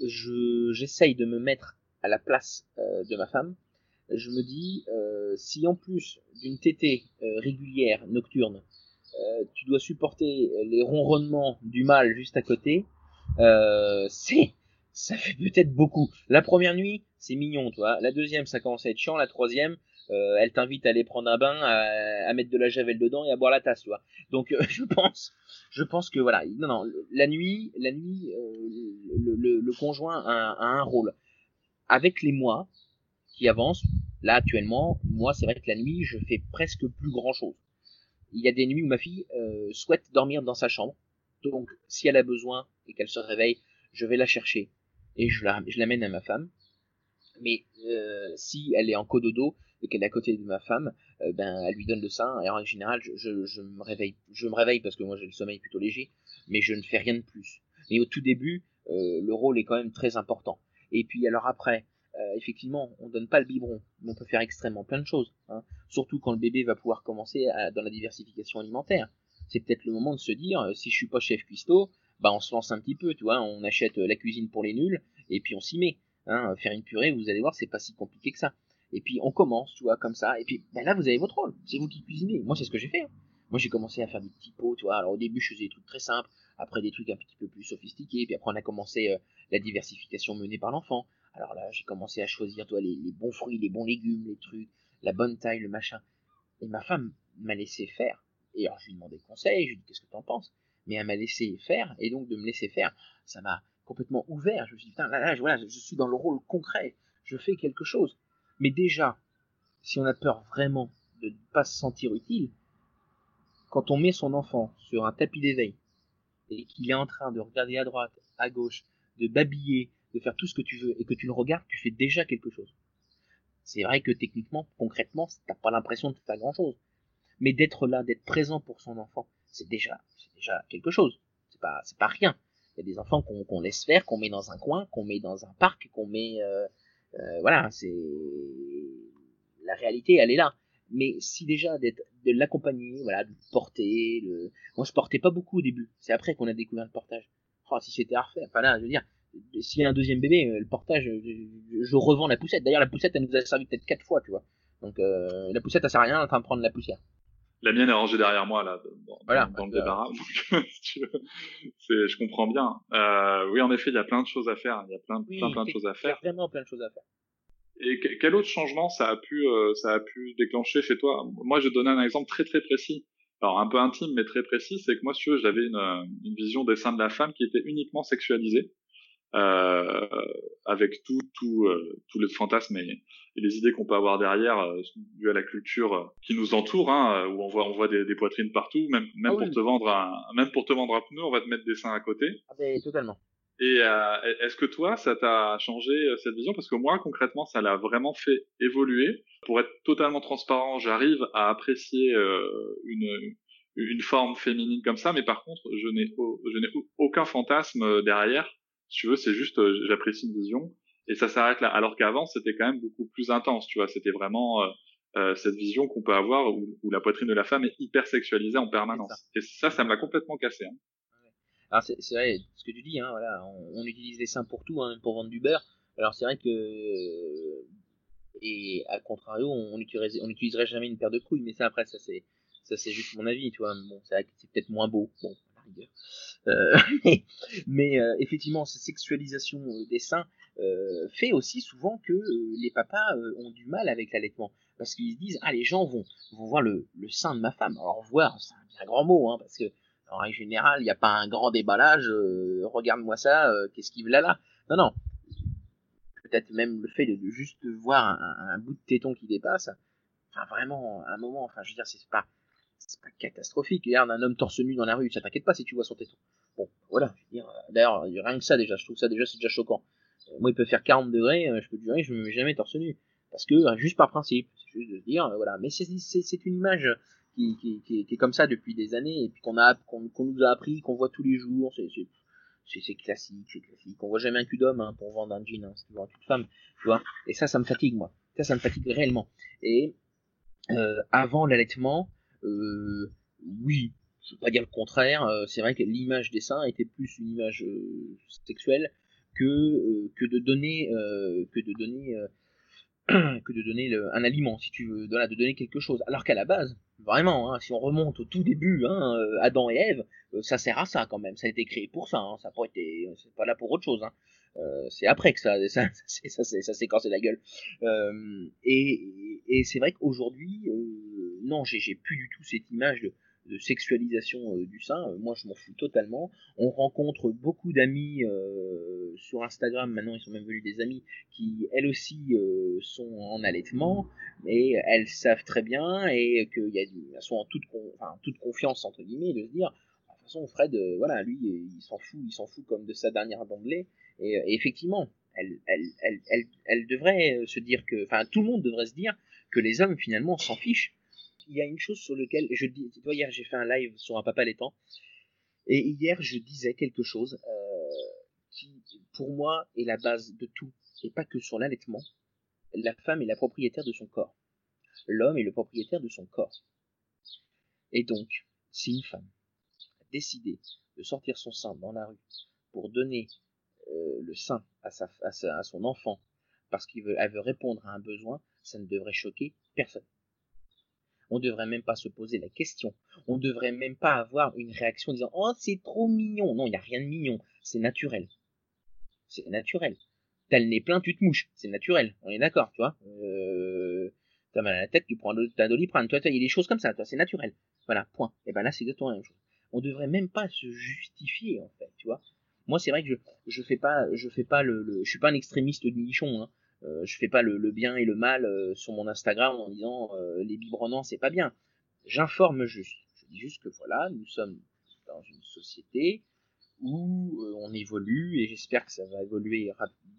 Je j'essaye de me mettre à la place de ma femme. Je me dis, si en plus d'une tétée régulière nocturne, tu dois supporter les ronronnements du mâle juste à côté, c'est ça fait peut-être beaucoup. La première nuit, c'est mignon, toi. La deuxième, ça commence à être chiant. La troisième, euh, elle t'invite à aller prendre un bain, à, à, mettre de la javel dedans et à boire la tasse, tu. Donc, euh, je pense, je pense que voilà. Non, non. La nuit, la nuit, euh, le, le, le, conjoint a, a, un rôle. Avec les mois qui avancent, là actuellement, moi, c'est vrai que la nuit, je fais presque plus grand chose. Il y a des nuits où ma fille euh, souhaite dormir dans sa chambre. Donc, si elle a besoin et qu'elle se réveille, je vais la chercher et je la, je l'amène à ma femme. Mais euh, si elle est en cododo et qu'elle est à côté de ma femme, euh, ben elle lui donne le sein. Et en général, je, je, je, me réveille, je me réveille parce que moi j'ai le sommeil plutôt léger, mais je ne fais rien de plus. Mais au tout début, euh, le rôle est quand même très important. Et puis alors après, euh, effectivement, on donne pas le biberon, mais on peut faire extrêmement plein de choses. Hein. Surtout quand le bébé va pouvoir commencer à, dans la diversification alimentaire. C'est peut-être le moment de se dire, euh, si je suis pas chef cuistot, bah on se lance un petit peu, tu vois, on achète euh, la cuisine pour les nuls et puis on s'y met. Hein, faire une purée, vous allez voir, c'est pas si compliqué que ça. Et puis on commence, tu vois, comme ça. Et puis ben là, vous avez votre rôle. C'est vous qui cuisinez. Moi, c'est ce que j'ai fait. Hein. Moi, j'ai commencé à faire des petits pots, tu vois. Alors au début, je faisais des trucs très simples, après des trucs un petit peu plus sophistiqués. Puis après, on a commencé euh, la diversification menée par l'enfant. Alors là, j'ai commencé à choisir, toi, les, les bons fruits, les bons légumes, les trucs, la bonne taille, le machin. Et ma femme m'a laissé faire. Et alors, je lui ai demandé conseil. Je lui dit, qu'est-ce que t'en penses? Mais elle m'a laissé faire, et donc de me laisser faire, ça m'a complètement ouvert. Je me suis dit, putain, là, là, voilà, je suis dans le rôle concret, je fais quelque chose. Mais déjà, si on a peur vraiment de ne pas se sentir utile, quand on met son enfant sur un tapis d'éveil, et qu'il est en train de regarder à droite, à gauche, de babiller, de faire tout ce que tu veux, et que tu le regardes, tu fais déjà quelque chose. C'est vrai que techniquement, concrètement, t'as pas l'impression de faire grand chose. Mais d'être là, d'être présent pour son enfant, c'est déjà, déjà quelque chose. C'est pas, c'est pas rien. Il y a des enfants qu'on laisse faire, qu'on met dans un coin, qu'on met dans un parc, qu'on met, euh, euh, voilà, c'est la réalité, elle est là. Mais si déjà d'être, de l'accompagner, voilà, de porter, le... moi je portais pas beaucoup au début. C'est après qu'on a découvert le portage. Oh, si c'était à refaire, enfin là, je veux dire, s'il y a un deuxième bébé, euh, le portage, je, je revends la poussette. D'ailleurs, la poussette, elle nous a servi peut-être quatre fois, tu vois. Donc euh, la poussette, ça sert à rien, en train de prendre la poussière la mienne est rangée derrière moi là dans, voilà, dans le débarras c'est je comprends bien. Euh, oui en effet il y a plein de choses à faire il y a plein oui, plein, plein de choses à faire. il y a vraiment plein de choses à faire. Et que, quel autre changement ça a pu euh, ça a pu déclencher chez toi? Moi je vais donner un exemple très très précis. Alors un peu intime mais très précis c'est que moi si tu veux j'avais une, une vision des seins de la femme qui était uniquement sexualisée euh, avec tout, tout, euh, tous les fantasmes et, et les idées qu'on peut avoir derrière, euh, dû à la culture euh, qui nous entoure, hein, où on voit, on voit des, des poitrines partout, même, même Ah pour te vendre un, même pour te vendre un pneu, on va te mettre des seins à côté. Ah ben, totalement. Et euh, est-ce que toi, ça t'a changé euh, cette vision? Parce que moi, concrètement, ça l'a vraiment fait évoluer. Pour être totalement transparent, j'arrive à apprécier euh, une, une forme féminine comme ça, mais par contre, je n'ai, je n'ai aucun fantasme derrière. Si tu veux, c'est juste, j'apprécie une vision et ça s'arrête là. Alors qu'avant, c'était quand même beaucoup plus intense, tu vois. C'était vraiment cette vision qu'on peut avoir où, où, la poitrine de la femme est hyper sexualisée en permanence. Et ça, ça m'a complètement cassé. Hein. Alors c'est vrai, ce que tu dis, hein, voilà, on, utilise les seins pour tout, hein, pour vendre du beurre. Alors c'est vrai que et à contrario, on n'utiliserait on utiliserait jamais une paire de couilles, mais ça après ça c'est ça c'est juste mon avis, tu vois. Bon, c'est peut-être moins beau, bon, euh, mais euh, effectivement, cette sexualisation euh, des seins euh, fait aussi souvent que les papas ont du mal avec l'allaitement parce qu'ils se disent ah les gens vont vont voir le, le sein de ma femme. Alors voir, c'est un grand mot, hein, parce que en règle générale, il n'y a pas un grand déballage, euh, regarde-moi ça, euh, qu'est-ce qu'il veut là? Là Non, non. Peut-être même le fait de, juste voir un, bout de téton qui dépasse, enfin vraiment, un moment, enfin je veux dire, c'est pas, c'est pas catastrophique. Regarde un homme torse nu dans la rue, ça t'inquiète pas si tu vois son téton. Bon, voilà, euh, d'ailleurs, rien que ça déjà, je trouve ça déjà, c'est déjà choquant. Moi, il peut faire 40 degrés, je peux te dire, je me mets jamais torse nu. Parce que, juste par principe, c'est juste de dire, voilà, mais c'est une image qui, est comme ça depuis des années et puis qu'on a qu'on nous a appris, qu'on voit tous les jours. C'est classique, c'est classique. On voit jamais un cul d'homme hein, pour vendre un jean, hein, c'est toujours un cul de femme, tu vois. Et ça, ça me fatigue moi. Ça, ça me fatigue réellement. Et euh, avant l'allaitement, euh, oui, je veux pas dire le contraire. Euh, c'est vrai que l'image des seins était plus une image euh, sexuelle que euh, que de donner que de donner que de donner un aliment, si tu veux, de, de donner quelque chose. Alors qu'à la base, vraiment, hein, si on remonte au tout début, hein, euh, Adam et Ève, euh, ça sert à ça quand même. Ça a été créé pour ça. Hein, ça n'a pas été, c'est pas là pour autre chose. Euh, c'est après que ça, ça, ça, s'est la gueule. Euh, et, et c'est vrai qu'aujourd'hui, euh, non, j'ai plus du tout cette image de, de sexualisation euh, du sein, euh, moi je m'en fous totalement. On rencontre beaucoup d'amis euh, sur Instagram, maintenant ils sont même venus des amis qui elles aussi sont en allaitement, mais elles savent très bien et qu'elles sont en toute, enfin, toute confiance entre guillemets de se dire de toute façon Fred, voilà, lui il s'en fout, il s'en fout comme de sa dernière d'anglais et, et, effectivement, elle, elle, elle devrait se dire que, enfin tout le monde devrait se dire que les hommes finalement s'en fichent il y a une chose sur laquelle je dis, tu vois, hier j'ai fait un live sur un papa laitant, et hier je disais quelque chose euh, qui, pour moi, est la base de tout, et pas que sur l'allaitement. La femme est la propriétaire de son corps. L'homme est le propriétaire de son corps. Et donc, si une femme a décidé de sortir son sein dans la rue pour donner euh, le sein à, sa, à, son enfant parce qu'elle veut répondre à un besoin, ça ne devrait choquer personne. On devrait même pas se poser la question. On devrait même pas avoir une réaction disant Oh, c'est trop mignon. Non, il n'y a rien de mignon. C'est naturel. C'est naturel. T'as le nez plein, tu te mouches. C'est naturel. On est d'accord, tu vois. Euh, t'as mal à la tête, tu prends un doliprane. Toi, il y a des choses comme ça. Toi, c'est naturel. Voilà, point. Et ben là, c'est exactement la même chose. On devrait même pas se justifier, en fait, tu vois. Moi, c'est vrai que je, je fais pas, je fais pas le, le je suis pas un extrémiste de nichon, hein. Euh, je fais pas le, bien et le mal euh, sur mon Instagram en disant euh, les biberonnants c'est pas bien. J'informe juste. Je dis juste que voilà, nous sommes dans une société où on évolue et j'espère que ça va évoluer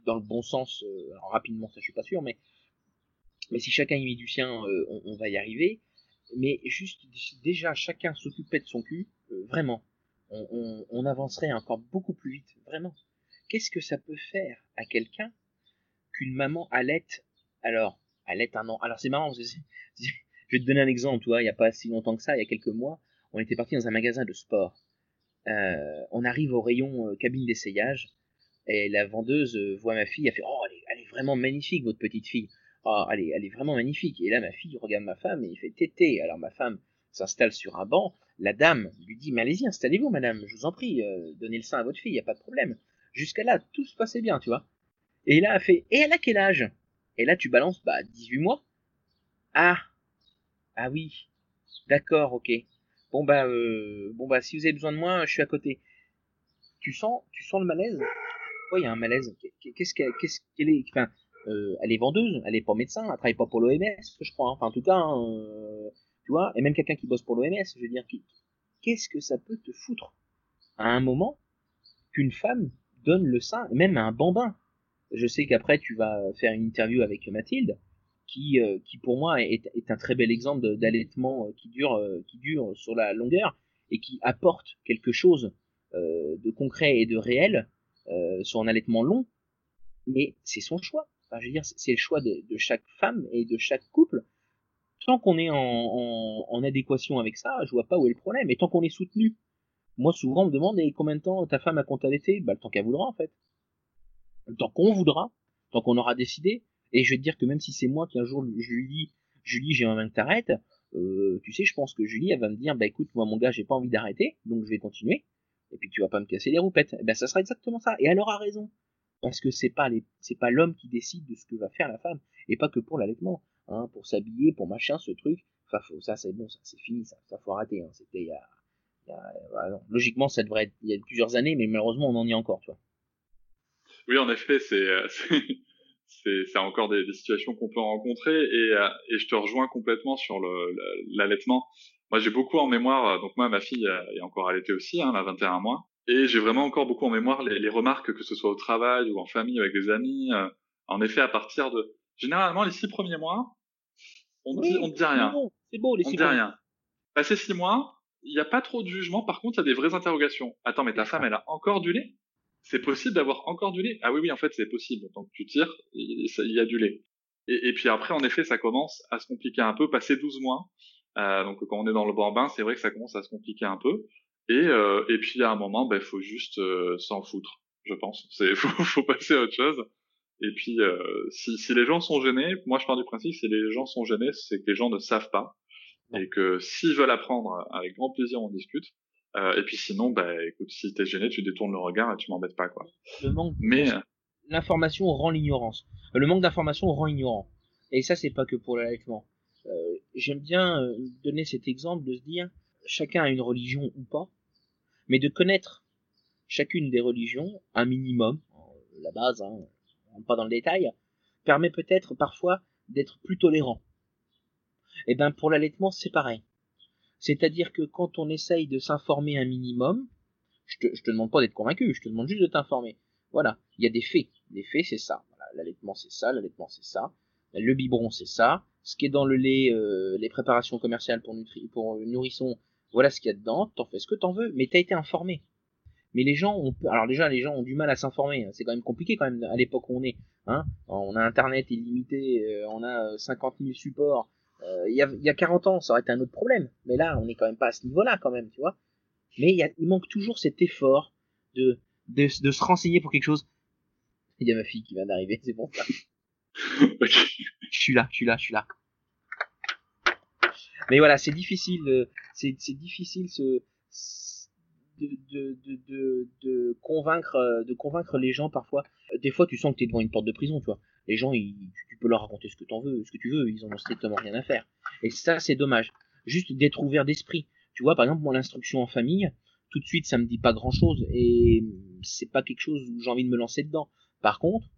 dans le bon sens. rapidement, ça je suis pas sûr, mais mais si chacun y met du sien, on, va y arriver. Mais juste déjà chacun s'occupait de son cul, vraiment, on avancerait encore beaucoup plus vite, vraiment. Qu'est-ce que ça peut faire à quelqu'un qu'une maman allait, alors, allait un an. Alors c'est marrant, je vais te donner un exemple, tu vois, il n'y a pas si longtemps que ça, il y a quelques mois, on était parti dans un magasin de sport. Euh, on arrive au rayon euh, cabine d'essayage, et la vendeuse euh, voit ma fille, elle fait Oh, elle est, vraiment magnifique, votre petite fille. Oh, elle est, elle est vraiment magnifique. Et là, ma fille regarde ma femme et il fait Tété. Alors ma femme s'installe sur un banc. La dame lui dit Mais allez-y, installez-vous, madame, je vous en prie, donnez le sein à votre fille, il n'y a pas de problème. Jusqu'à là, tout se passait bien, tu vois. Et là, elle fait, et elle a quel âge? Et là, tu balances, bah, 18 mois. Ah, ah oui, d'accord, ok. Bon bah, euh, bon bah, si vous avez besoin de moi, je suis à côté. Tu sens, tu sens le malaise? Oui, il y a un malaise. Qu'est-ce qu'elle, qu'est-ce qu'elle est? Enfin, euh, elle est vendeuse, elle est pas médecin, elle travaille pas pour l'OMS, je crois. Hein. Enfin, en tout cas, euh, tu vois, et même quelqu'un qui bosse pour l'OMS, je veux dire, qu'est-ce que ça peut te foutre? À un moment qu'une femme donne le sein, même à un bambin. Je sais qu'après tu vas faire une interview avec Mathilde, qui, euh, qui pour moi est, un très bel exemple d'allaitement qui dure, qui dure sur la longueur et qui apporte quelque chose de concret et de réel sur un allaitement long. Mais c'est son choix. Je veux dire, c'est le choix de, chaque femme et de chaque couple. Tant qu'on est en, adéquation avec ça, je vois pas où est le problème. Et tant qu'on est soutenu, moi souvent on me demande et combien de temps ta femme a compté allaiter? Bah le temps qu'elle voudra en fait. Temps qu'on voudra, tant qu'on aura décidé. Et je vais te dire que même si c'est moi qui un jour je lui dis Julie j'ai envie que t'arrêtes, euh, tu sais je pense que Julie elle va me dire bah écoute moi mon gars j'ai pas envie d'arrêter donc je vais continuer et puis tu vas pas me casser les roupettes. Et ben ça sera exactement ça. Et elle aura raison parce que c'est pas les c'est pas l'homme qui décide de ce que va faire la femme et pas que pour l'allaitement hein pour s'habiller pour machin ce truc enfin faut, ça c'est bon ça c'est fini ça ça faut arrêter hein. c'était il y a, il y a voilà, logiquement ça devrait être il y a plusieurs années mais malheureusement on en est encore tu vois oui en effet c'est c'est c'est encore des, des situations qu'on peut rencontrer et et je te rejoins complètement sur le l'allaitement moi j'ai beaucoup en mémoire donc moi ma fille est encore allaitée aussi hein, elle a 21 mois et j'ai vraiment encore beaucoup en mémoire les, les, remarques, que ce soit au travail ou en famille avec des amis. Euh, en effet, à partir de généralement les six premiers mois, on oui, dit, on dit rien. C'est beau, les on six dit rien. Passé six mois, il n'y a pas trop de jugement. Par contre, il y a des vraies interrogations. Attends, mais ta femme, elle a encore du lait? C'est possible d'avoir encore du lait? Ah oui, oui, en fait, c'est possible. Donc tu tires, il y a du lait. Et, et, puis après, en effet, ça commence à se compliquer un peu. Passé 12 mois, euh, donc quand on est dans le bambin, c'est vrai que ça commence à se compliquer un peu. Et, euh, et puis à un moment, ben, faut juste euh, s'en foutre, je pense. C'est faut, faut passer à autre chose. Et puis euh, si, si les gens sont gênés, moi je pars du principe si les gens sont gênés, c'est que les gens ne savent pas et que s'ils veulent apprendre, avec grand plaisir on discute. Euh, et puis sinon, bah écoute, si t'es gêné, tu détournes le regard et tu m'embêtes pas quoi. Le manque. Mais l'information rend l'ignorance. Le manque d'information rend ignorant. Et ça c'est pas que pour l'allaitement. Euh, J'aime bien donner cet exemple de se dire chacun a une religion ou pas, mais de connaître chacune des religions, un minimum, la base, hein, on pas dans le détail, permet peut-être parfois d'être plus tolérant. Et ben pour l'allaitement c'est pareil. C'est-à-dire que quand on essaye de s'informer un minimum, je te, te demande pas d'être convaincu, je te demande juste de t'informer. Voilà, il y a des faits. Les faits c'est ça. Voilà, l'allaitement c'est ça, l'allaitement c'est ça. Le biberon c'est ça. Ce qui est dans le lait, euh, les préparations commerciales pour, nutri pour nourrissons, voilà ce qu'il y a dedans, t'en fais ce que t'en veux, mais t'as été informé. Mais les gens ont, alors déjà les gens ont du mal à s'informer, c'est quand même compliqué quand même à l'époque où on est, hein. On a internet illimité, euh, on a 50 000 supports. Euh, il y, a, y a 40 ans, ça aurait été un autre problème, mais là on est quand même pas à ce niveau-là quand même, tu vois. Mais il, y a, il manque toujours cet effort de, de, de se renseigner pour quelque chose. Il y a ma fille qui vient d'arriver, c'est bon ça. okay. Je suis là, je suis là, je suis là. Mais voilà, c'est difficile, c'est difficile ce, de, de, de, de, convaincre, de convaincre les gens parfois. Des fois, tu sens que tu es devant une porte de prison, tu vois. Les gens, ils, tu peux leur raconter ce que t'en veux, ce que tu veux, ils en ont strictement rien à faire. Et ça, c'est dommage. Juste d'être ouvert d'esprit. Tu vois, par exemple, moi, l'instruction en famille, tout de suite, ça me dit pas grand chose et c'est pas quelque chose où j'ai envie de me lancer dedans. Par contre,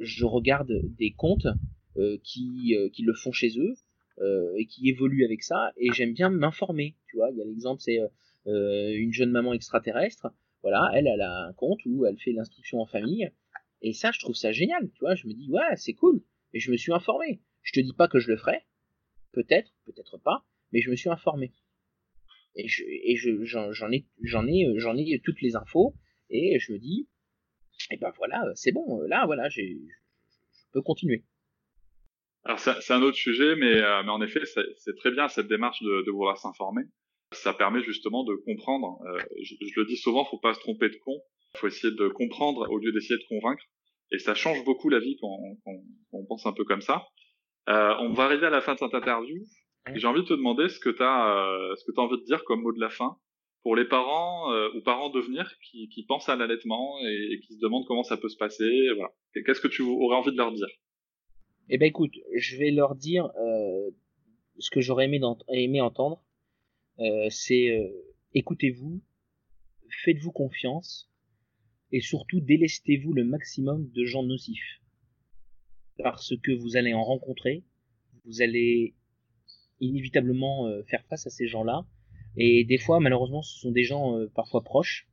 je regarde des comptes euh, qui, euh, qui le font chez eux, euh, et qui évolue avec ça et j'aime bien m'informer tu vois il y a l'exemple c'est euh, une jeune maman extraterrestre voilà elle elle a un compte où elle fait l'instruction en famille et ça je trouve ça génial tu vois je me dis ouais c'est cool et je me suis informé je te dis pas que je le ferai peut-être peut-être pas mais je me suis informé et je et je j'en ai j'en ai j'en ai toutes les infos et je me dis et ben voilà c'est bon là voilà je peux continuer alors c'est un autre sujet, mais, euh, mais en effet, c'est très bien cette démarche de, vouloir s'informer. Ça permet justement de comprendre. Euh, je, je, le dis souvent, faut pas se tromper de con. Faut essayer de comprendre au lieu d'essayer de convaincre. Et ça change beaucoup la vie quand on, quand on pense un peu comme ça. Euh, on va arriver à la fin de cette interview. J'ai envie de te demander ce que tu as, euh, ce que as envie de dire comme mot de la fin pour les parents euh, ou parents devenir qui, qui pensent à l'allaitement et, et, qui se demandent comment ça peut se passer. Voilà. Qu'est-ce que tu aurais envie de leur dire? Eh ben écoute, je vais leur dire euh, ce que j'aurais aimé, aimé, entendre. Euh, c'est euh, écoutez-vous, faites-vous confiance et surtout délestez-vous le maximum de gens nocifs. Parce que vous allez en rencontrer, vous allez inévitablement faire face à ces gens-là. Et des fois, malheureusement, ce sont des gens parfois proches.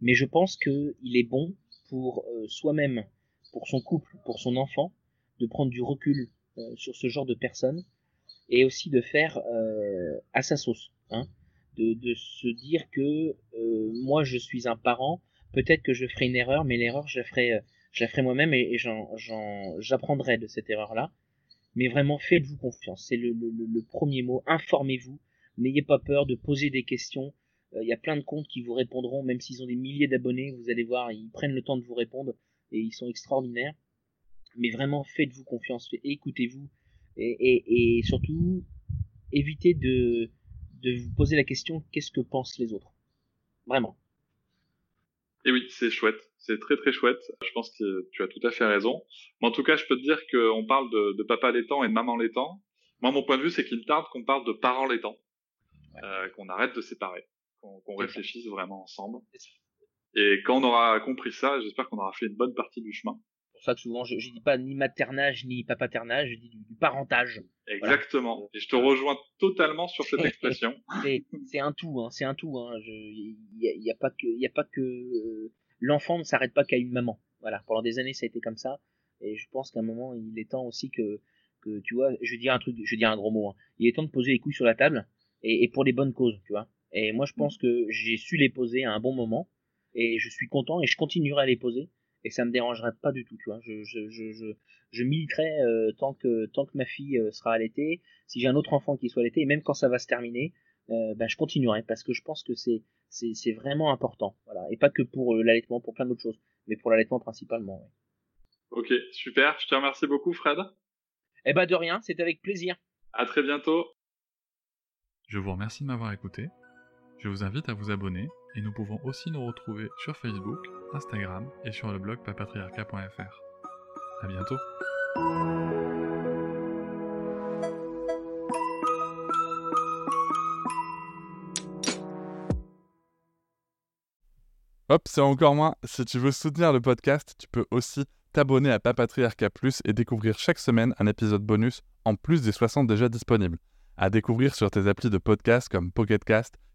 Mais je pense qu'il est bon pour euh, soi-même, pour son couple, pour son enfant, de prendre du recul euh, sur ce genre de personnes et aussi de faire euh, à sa sauce. Hein, de, de, se dire que moi je suis un parent, peut-être que je ferai une erreur, mais l'erreur je la ferai, ferai moi-même et, j'apprendrai de cette erreur-là. Mais vraiment, faites-vous confiance. C'est le, premier mot. Informez-vous. N'ayez pas peur de poser des questions. Il y a plein de comptes qui vous répondront, même s'ils ont des milliers d'abonnés. Vous allez voir, ils prennent le temps de vous répondre et ils sont extraordinaires. Mais vraiment, faites-vous confiance, écoutez-vous et, surtout, évitez de vous poser la question qu'est-ce que pensent les autres? Vraiment. Et oui, c'est chouette. C'est très très chouette. Je pense que tu as tout à fait raison. Mais en tout cas, je peux te dire qu'on parle de, de papa laitant et de maman laitant. Moi, mon point de vue, c'est qu'il tarde qu'on parle de parents laitants. Euh, qu'on arrête de séparer. Qu'on réfléchisse vraiment ensemble. Et quand on aura compris ça, j'espère qu'on aura fait une bonne partie du chemin. Pour ça que souvent, je, je dis pas ni maternage ni papaternage, je dis du, parentage. Exactement. Et je te rejoins totalement sur cette expression. c'est un tout, hein, c'est un tout. Hein. Il y, a, pas que, y a pas que euh, l'enfant ne s'arrête pas qu'à une maman. Voilà. Pendant des années, ça a été comme ça. Et je pense qu'à un moment, il est temps aussi que, que tu vois, je vais dire un truc, je vais dire un gros mot. Hein. Il est temps de poser les couilles sur la table et, et pour les bonnes causes, tu vois. Et moi, je pense que j'ai su les poser à un bon moment et je suis content et je continuerai à les poser et ça me dérangerait pas du tout, tu vois. Je, je, je, je, militerai euh, tant que tant que ma fille euh, sera allaitée, si j'ai un autre enfant qui soit allaité, et même quand ça va se terminer, euh, ben, je continuerai parce que je pense que c'est c'est, c'est vraiment important, voilà, et pas que pour l'allaitement, pour plein d'autres choses, mais pour l'allaitement principalement. Ouais. Ok, super. Je te remercie beaucoup, Fred. Eh ben de rien, c'est avec plaisir. À très bientôt. Je vous remercie de m'avoir écouté. Je vous invite à vous abonner et nous pouvons aussi nous retrouver sur Facebook, Instagram et sur le blog papatriarca.fr. À bientôt. Hop, c'est encore moins. Si tu veux soutenir le podcast, tu peux aussi t'abonner à Papatriarca Plus et découvrir chaque semaine un épisode bonus en plus des 60 déjà disponibles. À découvrir sur tes applis de podcast comme Pocketcast,